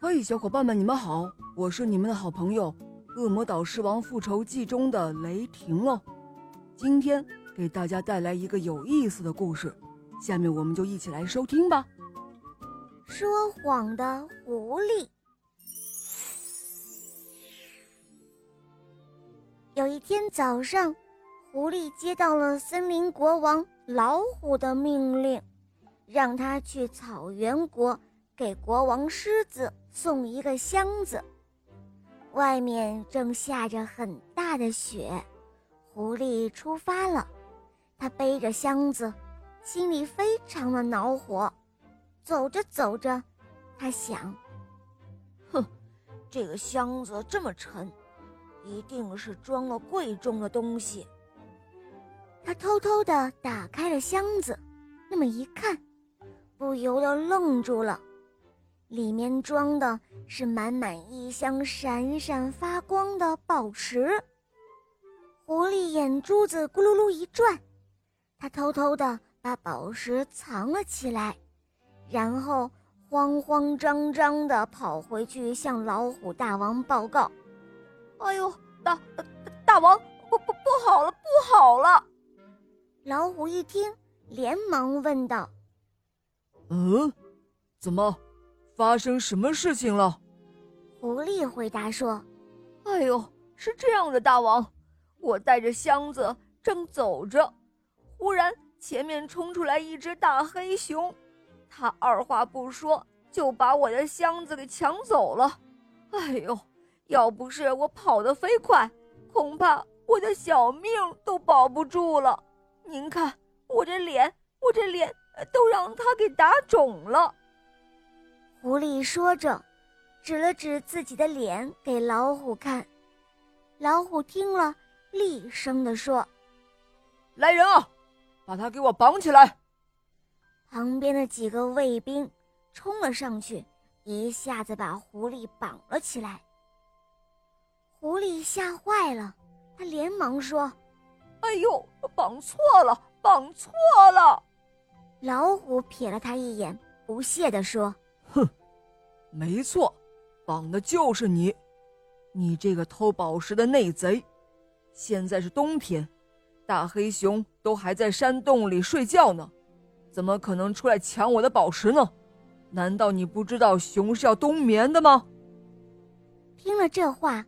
嘿，小伙伴们，你们好！我是你们的好朋友《恶魔岛狮王复仇记》中的雷霆哦。今天给大家带来一个有意思的故事，下面我们就一起来收听吧。说谎的狐狸。有一天早上，狐狸接到了森林国王老虎的命令，让他去草原国给国王狮子。送一个箱子，外面正下着很大的雪。狐狸出发了，他背着箱子，心里非常的恼火。走着走着，他想：“哼，这个箱子这么沉，一定是装了贵重的东西。”他偷偷的打开了箱子，那么一看，不由得愣住了。里面装的是满满一箱闪闪发光的宝石。狐狸眼珠子咕噜噜一转，他偷偷的把宝石藏了起来，然后慌慌张张的跑回去向老虎大王报告：“哎呦，大大王，不不不好了，不好了！”老虎一听，连忙问道：“嗯，怎么？”发生什么事情了？狐狸回答说：“哎呦，是这样的，大王，我带着箱子正走着，忽然前面冲出来一只大黑熊，他二话不说就把我的箱子给抢走了。哎呦，要不是我跑得飞快，恐怕我的小命都保不住了。您看我这脸，我这脸都让他给打肿了。”狐狸说着，指了指自己的脸给老虎看。老虎听了，厉声地说：“来人啊，把他给我绑起来！”旁边的几个卫兵冲了上去，一下子把狐狸绑了起来。狐狸吓坏了，他连忙说：“哎呦，绑错了，绑错了！”老虎瞥了他一眼，不屑地说。哼，没错，绑的就是你，你这个偷宝石的内贼！现在是冬天，大黑熊都还在山洞里睡觉呢，怎么可能出来抢我的宝石呢？难道你不知道熊是要冬眠的吗？听了这话，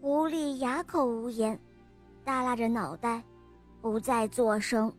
狐狸哑口无言，耷拉着脑袋，不再作声。